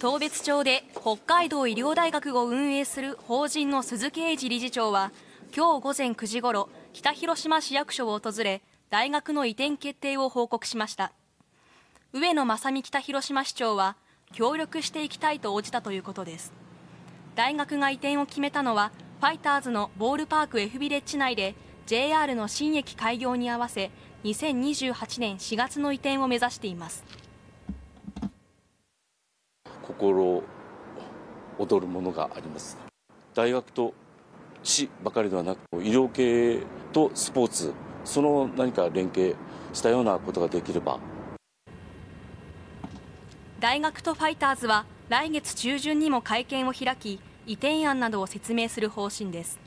当別町で北海道医療大学を運営する法人の鈴木英二理事長は今日午前9時ごろ北広島市役所を訪れ大学の移転決定を報告しました。上野正美北広島市長は協力していきたいと応じたということです。大学が移転を決めたのはファイターズのボールパーク F ビレッジ内で JR の新駅開業に合わせ2028年4月の移転を目指しています。心躍るものがあります。大学と市ばかりではなく医療系とスポーツその何か連携したようなことができれば。大学とファイターズは来月中旬にも会見を開き移転案などを説明する方針です。